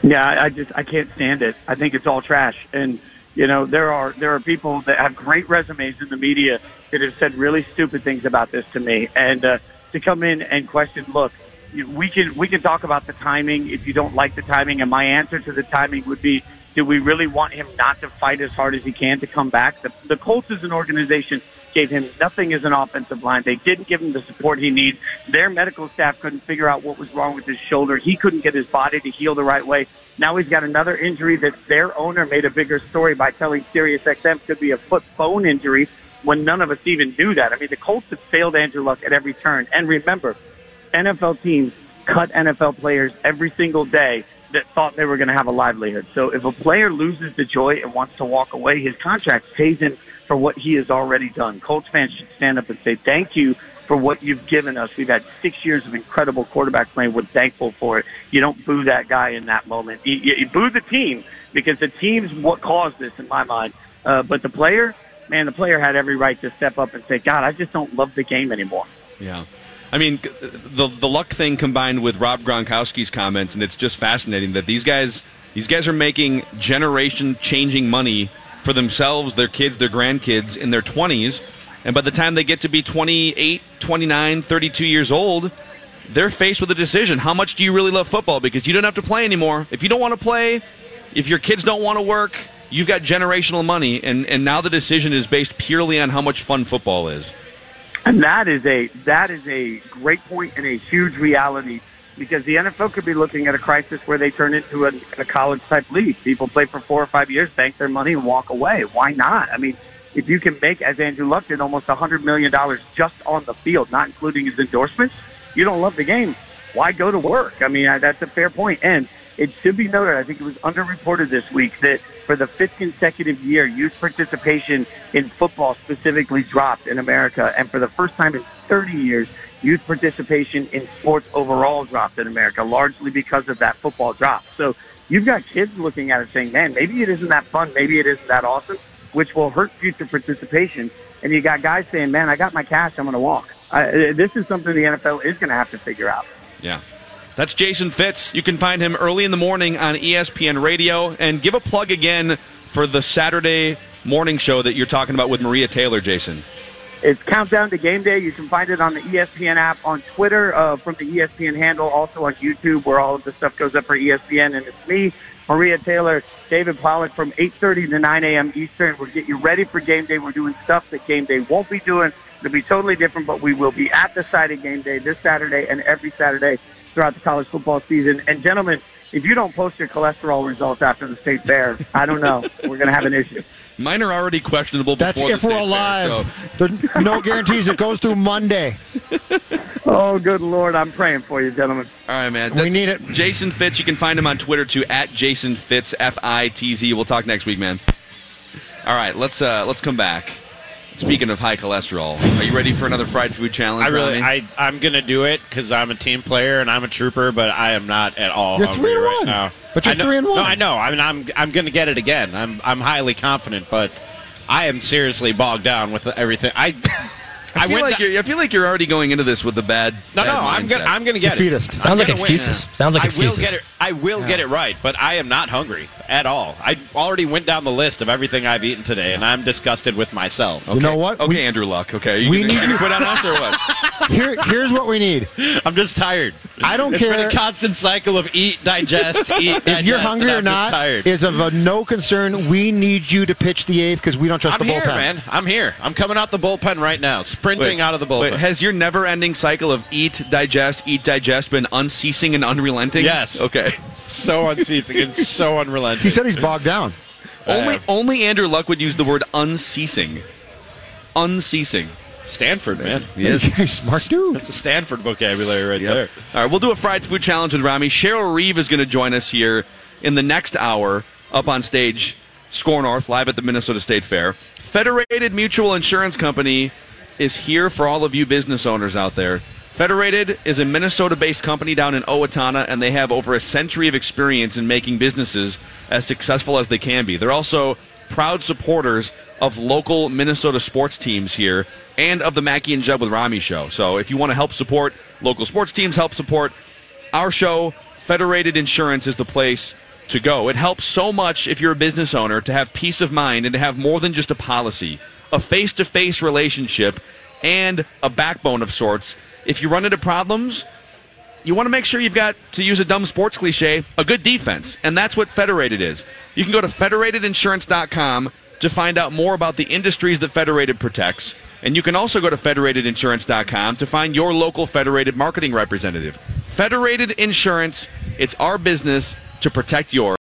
Yeah, I just I can't stand it. I think it's all trash. And you know, there are there are people that have great resumes in the media that have said really stupid things about this to me. And uh, to come in and question, look, we can we can talk about the timing if you don't like the timing. And my answer to the timing would be, do we really want him not to fight as hard as he can to come back? The, the Colts as an organization gave him nothing as an offensive line. They didn't give him the support he needs. Their medical staff couldn't figure out what was wrong with his shoulder. He couldn't get his body to heal the right way. Now he's got another injury that their owner made a bigger story by telling SiriusXM could be a foot bone injury when none of us even knew that. I mean, the Colts have failed Andrew Luck at every turn. And remember, NFL teams cut NFL players every single day that thought they were going to have a livelihood. So if a player loses the joy and wants to walk away, his contract pays him for what he has already done. Colts fans should stand up and say thank you for what you've given us. We've had six years of incredible quarterback play. We're thankful for it. You don't boo that guy in that moment. You, you, you boo the team because the team's what caused this in my mind. Uh, but the player, man, the player had every right to step up and say, God, I just don't love the game anymore. Yeah. I mean, the the luck thing combined with Rob Gronkowski's comments, and it's just fascinating that these guys these guys are making generation changing money for themselves, their kids, their grandkids in their 20s, and by the time they get to be 28, 29, 32 years old, they're faced with a decision. How much do you really love football? Because you don't have to play anymore. If you don't want to play, if your kids don't want to work, you've got generational money, and, and now the decision is based purely on how much fun football is. And that is a that is a great point and a huge reality because the NFL could be looking at a crisis where they turn into a, a college type league. People play for four or five years, bank their money, and walk away. Why not? I mean, if you can make, as Andrew Luck did, almost a hundred million dollars just on the field, not including his endorsements, you don't love the game. Why go to work? I mean, that's a fair point. And it should be noted, I think it was underreported this week, that for the fifth consecutive year, youth participation in football specifically dropped in America. And for the first time in 30 years, youth participation in sports overall dropped in America, largely because of that football drop. So you've got kids looking at it saying, man, maybe it isn't that fun, maybe it isn't that awesome, which will hurt future participation. And you got guys saying, man, I got my cash, I'm going to walk. This is something the NFL is going to have to figure out. Yeah. That's Jason Fitz. You can find him early in the morning on ESPN Radio. And give a plug again for the Saturday morning show that you're talking about with Maria Taylor, Jason. It's Countdown to Game Day. You can find it on the ESPN app, on Twitter, uh, from the ESPN handle, also on YouTube, where all of the stuff goes up for ESPN. And it's me, Maria Taylor, David Pollack from 8.30 to 9 a.m. Eastern. We'll get you ready for Game Day. We're doing stuff that Game Day won't be doing. It'll be totally different, but we will be at the site of Game Day this Saturday and every Saturday throughout the college football season. And gentlemen, if you don't post your cholesterol results after the state fair, I don't know. [laughs] We're going to have an issue. Mine are already questionable That's if the we're alive. Fair, There's no guarantees it goes through Monday. [laughs] Oh, good Lord. I'm praying for you, gentlemen. All right, man. We need it. Jason Fitz. You can find him on Twitter too at Jason Fitz F I T Z. We'll talk next week, man. All right, let's uh, let's come back. Speaking of high cholesterol, are you ready for another fried food challenge? I really, Rami? I, I'm gonna do it because I'm a team player and I'm a trooper, but I am not at all You're hungry three and right one. now. But you're I know- three and one. No, I know. I mean, I'm, I'm gonna get it again. I'm, I'm highly confident, but I am seriously bogged down with everything. I, I feel like down- you're, I feel like you're already going into this with the bad. No, bad no, I'm gonna. I'm gonna get Defeatist. it. I'm Sounds like gonna win. excuses. Sounds like I excuses. will get it. I will get it right, but I am not hungry at all. I already went down the list of everything I've eaten today, and I'm disgusted with myself. You know what? Okay, We- Andrew Luck. Okay, you we gonna, need you you- quit on us or what? [laughs] Here, here's what we need. [laughs] I'm just tired. I don't care. It's been care a constant cycle of eat, digest, [laughs] eat, digest. if you're hungry or not. tired. Is of a no concern. We need you to pitch the eighth because we don't trust the ball. I'm here, bullpen. man. I'm here. I'm coming out the bullpen right now, sprinting out of the bullpen. Wait, has your never-ending cycle of eat, digest, eat, digest been unceasing and unrelenting? Yes. Okay. so unceasing and so [laughs] unrelenting. He said he's bogged down. only only Andrew Luck would use the word unceasing. Unceasing. Stanford, man. [laughs] He's smart dude. That's a Stanford vocabulary right Yep. there. All right, we'll do a fried food challenge with Rami. Cheryl Reeve is going to join us here in the next hour up on stage, SKOR North, live at the Minnesota State Fair. Federated Mutual Insurance Company is here for all of you business owners out there. Federated is a Minnesota based company down in Owatonna, and they have over a century of experience in making businesses as successful as they can be. They're also proud supporters of local Minnesota sports teams here and of the Mackey and Judd with Rami show. So if you want to help support local sports teams, help support our show, Federated Insurance is the place to go. It helps so much if you're a business owner to have peace of mind and to have more than just a policy, a face to face relationship, and a backbone of sorts. If you run into problems, you want to make sure you've got, to use a dumb sports cliche, a good defense. And that's what Federated is. You can go to federatedinsurance.com to find out more about the industries that Federated protects. And you can also go to federatedinsurance.com to find your local Federated marketing representative. Federated Insurance, it's our business to protect yours.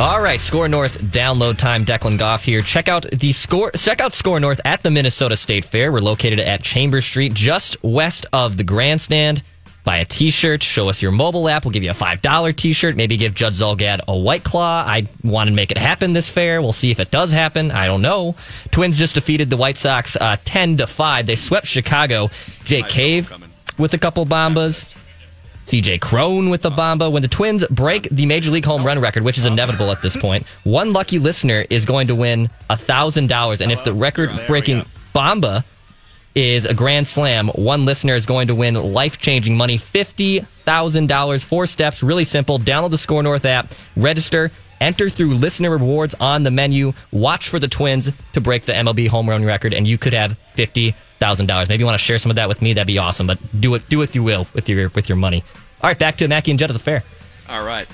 All right, SKOR North download time. Declan Goff here. Check out the score. Check out SKOR North at the Minnesota State Fair. We're located at Chambers Street, just west of the grandstand. Buy a T-shirt. Show us your mobile app. We'll give you a five dollar T-shirt. Maybe give Judd Zulgad a White Claw. I want to make it happen this fair. We'll see if it does happen. I don't know. Twins just defeated the White Sox uh, ten to five. They swept Chicago. Jake Cave with a couple bombas. CJ Cron with the bomba. When the Twins break the Major League home run record, which is inevitable at this point, one lucky listener is going to win $1,000. And if the record breaking bomba is a grand slam, one listener is going to win life changing money $50,000. Four steps, really simple. Download the SKOR North app, register, enter through listener rewards on the menu, watch for the Twins to break the MLB home run record, and you could have 50 thousand dollars. Maybe you want to share some of that with me. That'd be awesome. But do it, do it if you will with your with your money. All right, back to Mackey and Judd at the fair. All right.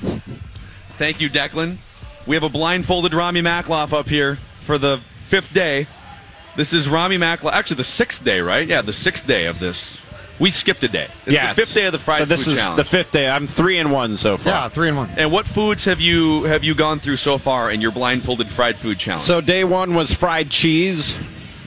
Thank you, Declan. We have a blindfolded Rami Makloff up here for the fifth day. This is Rami Makloff. Actually, the sixth day, right? Yeah, the sixth day of this. We skipped a day. It's Yes. the fifth day of the fried So this food is challenge. the fifth day. I'm three and one so far. Yeah, three and one. and what foods have you have you gone through so far in your blindfolded fried food challenge? So day one was fried cheese.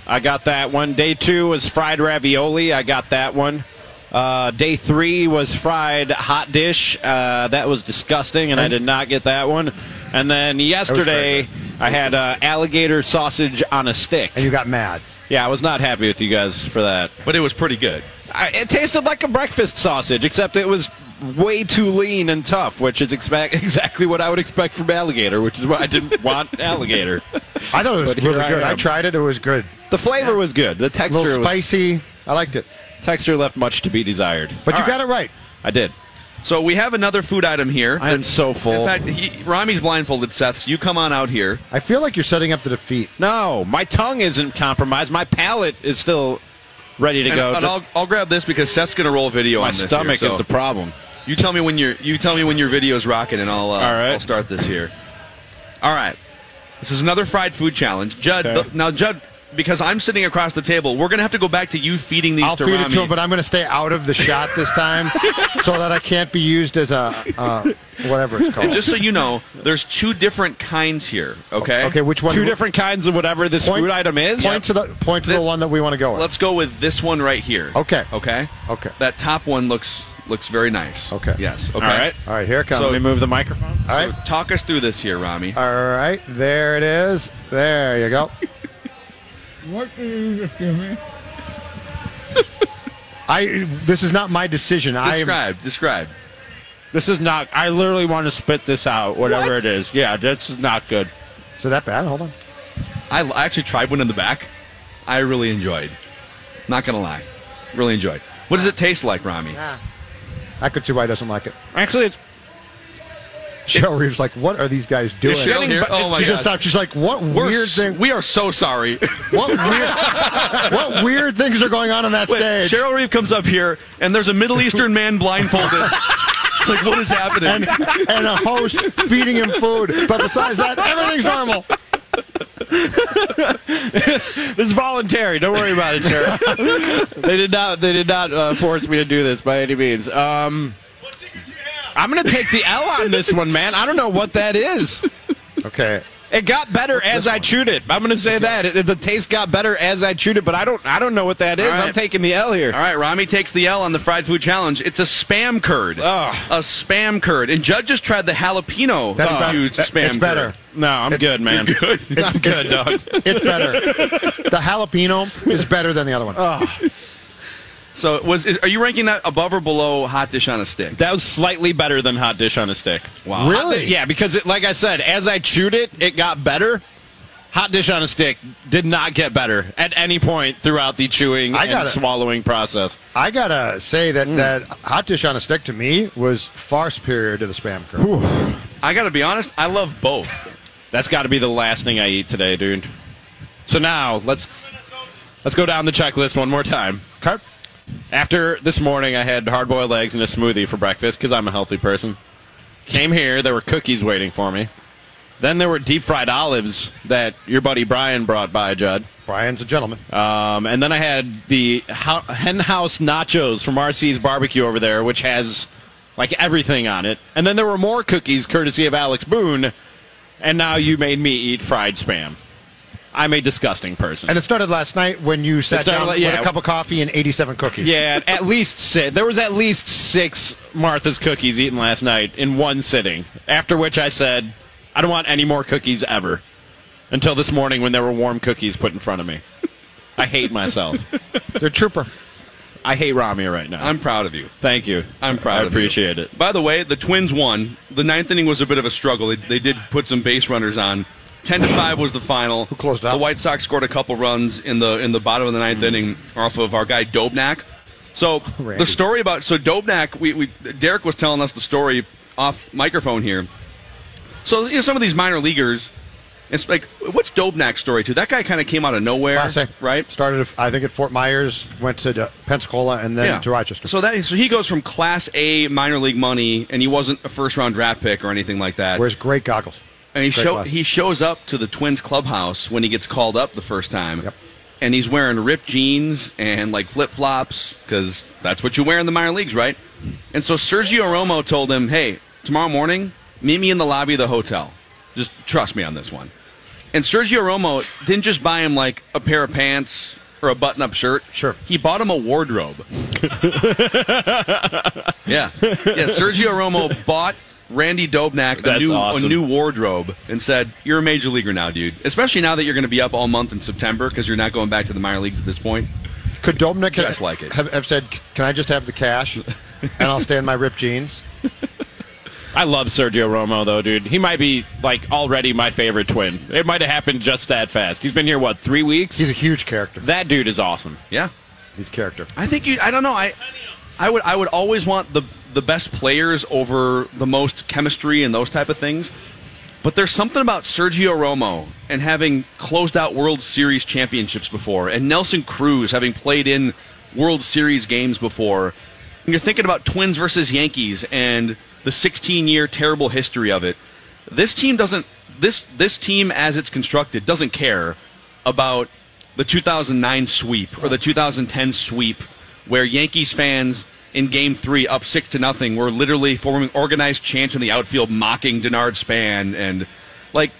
I got that one. Day two was fried ravioli. I got that one. Uh, day three was fried hot dish. Uh, that was disgusting, and I did not get that one. And then yesterday, I had uh, alligator sausage on a stick. And you got mad. Yeah, I was not happy with you guys for that. But it was pretty good. I, it tasted like a breakfast sausage, except it was way too lean and tough, which is expect, [laughs] exactly what I would expect from alligator, which is why I didn't [laughs] want alligator. I thought it was But really I good. I, am. tried it. It was good. The flavor was good. The texture A texture little was spicy. I liked it. texture left much to be desired. But you All got it right. I did. So we have another food item here. I am so full. In fact, he, Rami's blindfolded, Seth. So you come on out here. I feel like you're setting up the defeat. No, my tongue isn't compromised. My palate is still ready to And, go. and Just- I'll, I'll grab this because Seth's going to roll video my on this. stomach here, is so the problem. You tell me when your you tell me when your video's rocking, and I'll uh, All right. I'll start this here. All right, this is another fried food challenge, Judd. Okay. the- now, Judd, because I'm sitting across the table, we're gonna have to go back to you feeding these I'll to feed it to him, but I'm going to stay out of the shot this time [laughs] so that I can't be used as a uh, whatever it's called. and just so you know, there's two different kinds here. Okay. okay, which one? Two different kinds of whatever this Point- food item is. Point to the point to the one that we want to go with. Let's go with this one right here. Okay. Okay. Okay. That top one looks looks very nice. Okay. Yes. Okay. All right. All right, here it comes. Let me move the microphone. All So right. talk us through this here, Rami. All right, there it is. There you go. What did you just give me? [laughs] I. This is not my decision. I am. Describe. Describe. This is not. I literally want to spit this out, whatever What? it is. Yeah, this is not good. Is it that bad? Hold on. I I actually tried one in the back. I really enjoyed. Not gonna lie, really enjoyed. What does it taste like, Rami? I could see why he doesn't like it. Actually, it's Cheryl Reeves like, what are these guys doing? Is here? Oh my she just stopped. She's like, what We're weird s- thing? we are so sorry. [laughs] What weird? what weird things are going on on that Wait, stage? Cheryl Reeve comes up here, and there's a Middle Eastern man blindfolded. It's [laughs] like, what is happening? and, and a host feeding him food. But besides that, everything's normal. [laughs] this is voluntary. Don't worry about it, Cheryl. they did not. They did not uh, force me to do this by any means. Um, I'm gonna take the L on this one, man. I don't know what that is. Okay. It got better as I chewed it. I'm gonna say that It- the taste got better as I chewed it, but I don't. I don't know what that is. All right. I'm taking the L here. All right, Rami takes the L on the fried food challenge. It's a spam curd. Ugh. A spam curd. And Judd just tried the jalapeno That's better. infused That- spam it's better. curd. No, I'm good, man. Good. [laughs] I'm good, dog. It's better. The jalapeno is better than the other one. So, was is, are you ranking that above or below hot dish on a stick? That was slightly better than hot dish on a stick. Wow. Really? Hot yeah, because it, like I said, as I chewed it, it got better. Hot dish on a stick did not get better at any point throughout the chewing I and gotta- swallowing process. I gotta say that hmm. that hot dish on a stick to me was far superior to the spam curd. I got to be honest. I love both. That's got to be the last thing I eat today, dude. So now let's let's go down the checklist one more time. Okay. After this morning, I had hard boiled eggs and a smoothie for breakfast because I'm a healthy person. Came here, there were cookies waiting for me. Then there were deep fried olives that your buddy Brian brought by, Judd. Brian's a gentleman. Um, and then I had the ho- hen nachos from RC's barbecue over there, which has like everything on it. And then there were more cookies courtesy of Alex Boone. And now you made me eat fried spam. I'm a disgusting person. And it started last night when you sat started down yeah. with a cup of coffee and 87 cookies. Yeah, at least six. There was at least six Martha's cookies eaten last night in one sitting. After which I said, I don't want any more cookies ever. Until this morning when there were warm cookies put in front of me. I hate myself. [laughs] They're trooper. I hate Rami right now. I'm proud of you. Thank you. I'm proud I of you. appreciate it. By the way, the Twins won. The ninth inning was a bit of a struggle. They, they did put some base runners on. Ten to five was the final. Who closed out? The White Sox scored a couple runs in the in the bottom of the ninth inning off of our guy Dobnak. So [laughs] Randy. the story about so Dobnak, we, we Derek was telling us the story off microphone here. So you know some of these minor leaguers, it's like what's Dobnak's story too? That guy kind of came out of nowhere, Class A. right? Started, I think, at Fort Myers, went to Pensacola, and then to Rochester. So that so he goes from Class A minor league money, and he wasn't a first round draft pick or anything like that. Wears great goggles. And he show, he shows up to the Twins clubhouse when he gets called up the first time, Yep. and he's wearing ripped jeans and like flip flops because that's what you wear in the minor leagues, right? And so Sergio Romo told him, "Hey, tomorrow morning, meet me in the lobby of the hotel. Just trust me on this one." And Sergio Romo didn't just buy him like a pair of pants or a button-up shirt. Sure. He bought him a wardrobe. [laughs] yeah, yeah. Sergio Romo bought Randy Dobnak a new awesome. a new wardrobe and said, "You're a major leaguer now, dude." Especially now that you're going to be up all month in September because you're not going back to the minor leagues at this point. Could Dobnak Just like it. Have, have said, "Can I just have the cash, and I'll stay in my ripped jeans"? I love Sergio Romo though, dude. He might be like already my favorite twin. It might have happened just that fast. He's been here what three weeks? He's a huge character. that dude is awesome. Yeah, He's a character. I think you. I don't know. I, I would. I would always want the the best players over the most chemistry and those type of things. But there's something about Sergio Romo and having closed out World Series championships before, and Nelson Cruz having played in World Series games before. And you're thinking about Twins versus Yankees and the 16 year terrible history of it. This team doesn't. This this team, as it's constructed, doesn't care about the 2009 sweep or the 2010 sweep, where Yankees fans in Game Three, up six to nothing, were literally forming organized chants in the outfield, mocking Denard Span, and like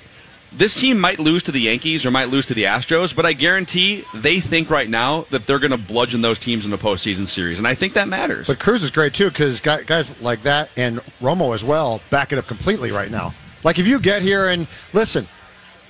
this team might lose to the Yankees or might lose to the Astros, but I guarantee they think right now that they're going to bludgeon those teams in the postseason series, and I think that matters. But Cruz is great too because guys like that and Romo as well back it up completely right now. Like if you get here and listen,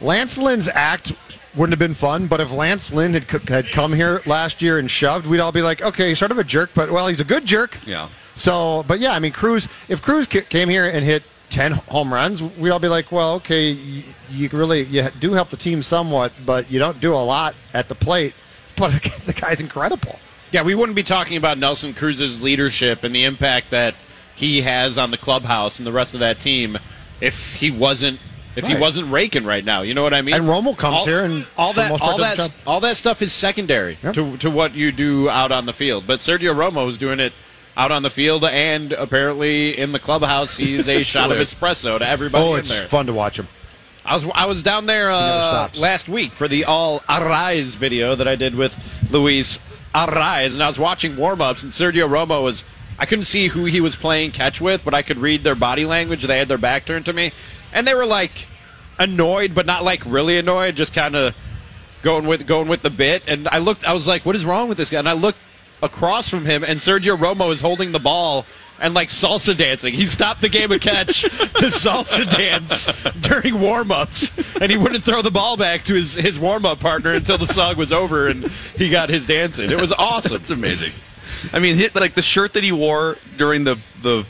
Lance Lynn's act wouldn't have been fun, but if Lance Lynn had, c- had come here last year and shoved, we'd all be like, okay, he's sort of a jerk, but well, he's a good jerk. yeah. So, but yeah, I mean, Cruz. If Cruz ca- came here and hit ten home runs, we'd all be like, well, okay, you, you really you do help the team somewhat, but you don't do a lot at the plate. [laughs] But the guy's incredible. Yeah, we wouldn't be talking about Nelson Cruz's leadership and the impact that he has on the clubhouse and the rest of that team if he wasn't if he wasn't raking right now. You know what I mean? And Romo comes all, here and all that all that the all that stuff is secondary Yep. to to what you do out on the field. But Sergio Romo is doing it out on the field and apparently in the clubhouse he's a [laughs] shot of espresso to everybody Oh, it's fun to watch him. I was I was down there uh, last week for the All Arise video that I did with Luis Arraez, and I was watching warm ups, and Sergio Romo was. I couldn't see who he was playing catch with, but I could read their body language. They had their back turned to me, and they were like annoyed, but not like really annoyed, just kind of going with going with the bit. And I looked, I was like, "What is wrong with this guy?" And I looked across from him, and Sergio Romo is holding the ball and like salsa dancing. He stopped the game of catch [laughs] to salsa dance during warm-ups, and he wouldn't throw the ball back to his his warm-up partner until the song was over and he got his dancing. It was awesome. It's amazing. I mean, hit like the shirt that he wore during the the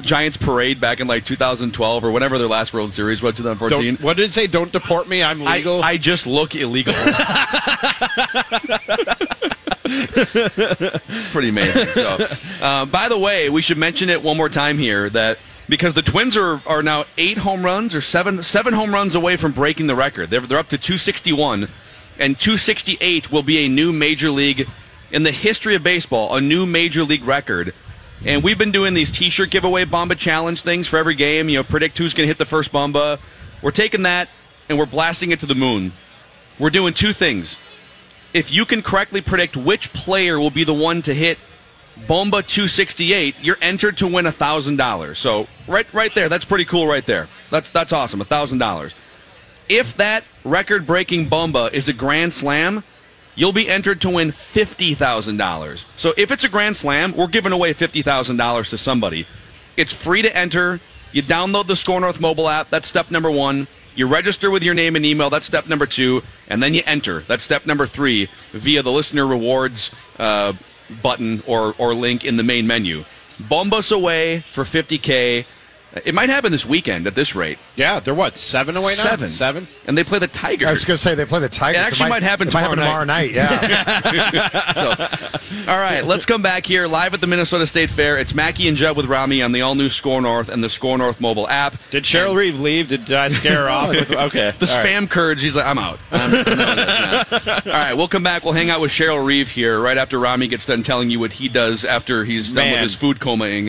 Giants parade back in like 2012 or whenever their last World Series was, 2014. Don't, what did it say? Don't deport me. I'm I, legal. I just look illegal. [laughs] it's pretty amazing. So, uh, by the way, we should mention it one more time here that because the Twins are, are now eight home runs or seven seven home runs away from breaking the record. They're, they're up to 261, and 268 will be a new major league in the history of baseball, a new major league record. And we've been doing these T-shirt giveaway Bomba challenge things for every game. You know, predict who's going to hit the first Bomba. We're taking that and we're blasting it to the moon. We're doing two things. If you can correctly predict which player will be the one to hit Bomba 268, you're entered to win $1,000. So, right right there, that's pretty cool right there. That's that's awesome, $1,000. If that record-breaking Bomba is a grand slam, you'll be entered to win $50,000. So, if it's a grand slam, we're giving away $50,000 to somebody. It's free to enter. You download the SKOR North mobile app. That's step number one. You register with your name and email. That's step number two. And then you enter. That's step number three via the listener rewards uh, button or, or link in the main menu. Bomb us away for 50K. It might happen this weekend at this rate. yeah, they're what seven away now? Seven. Seven. And they play the Tigers. I was going to say they play the Tigers. It actually might happen it might tomorrow happen tomorrow night. Yeah. [laughs] [laughs] so, all right, let's come back here live at the Minnesota State Fair. It's Mackey and Judd with Rami on the all new SKOR North and the SKOR North mobile app. Did Cheryl Reeve leave? Did, did I scare her off? With, okay. [laughs] The All right. spam courage, he's like, I'm out. I'm, no. All right, we'll come back. We'll hang out with Cheryl Reeve here right after Rami gets done telling you what he does after he's done with his food comaing.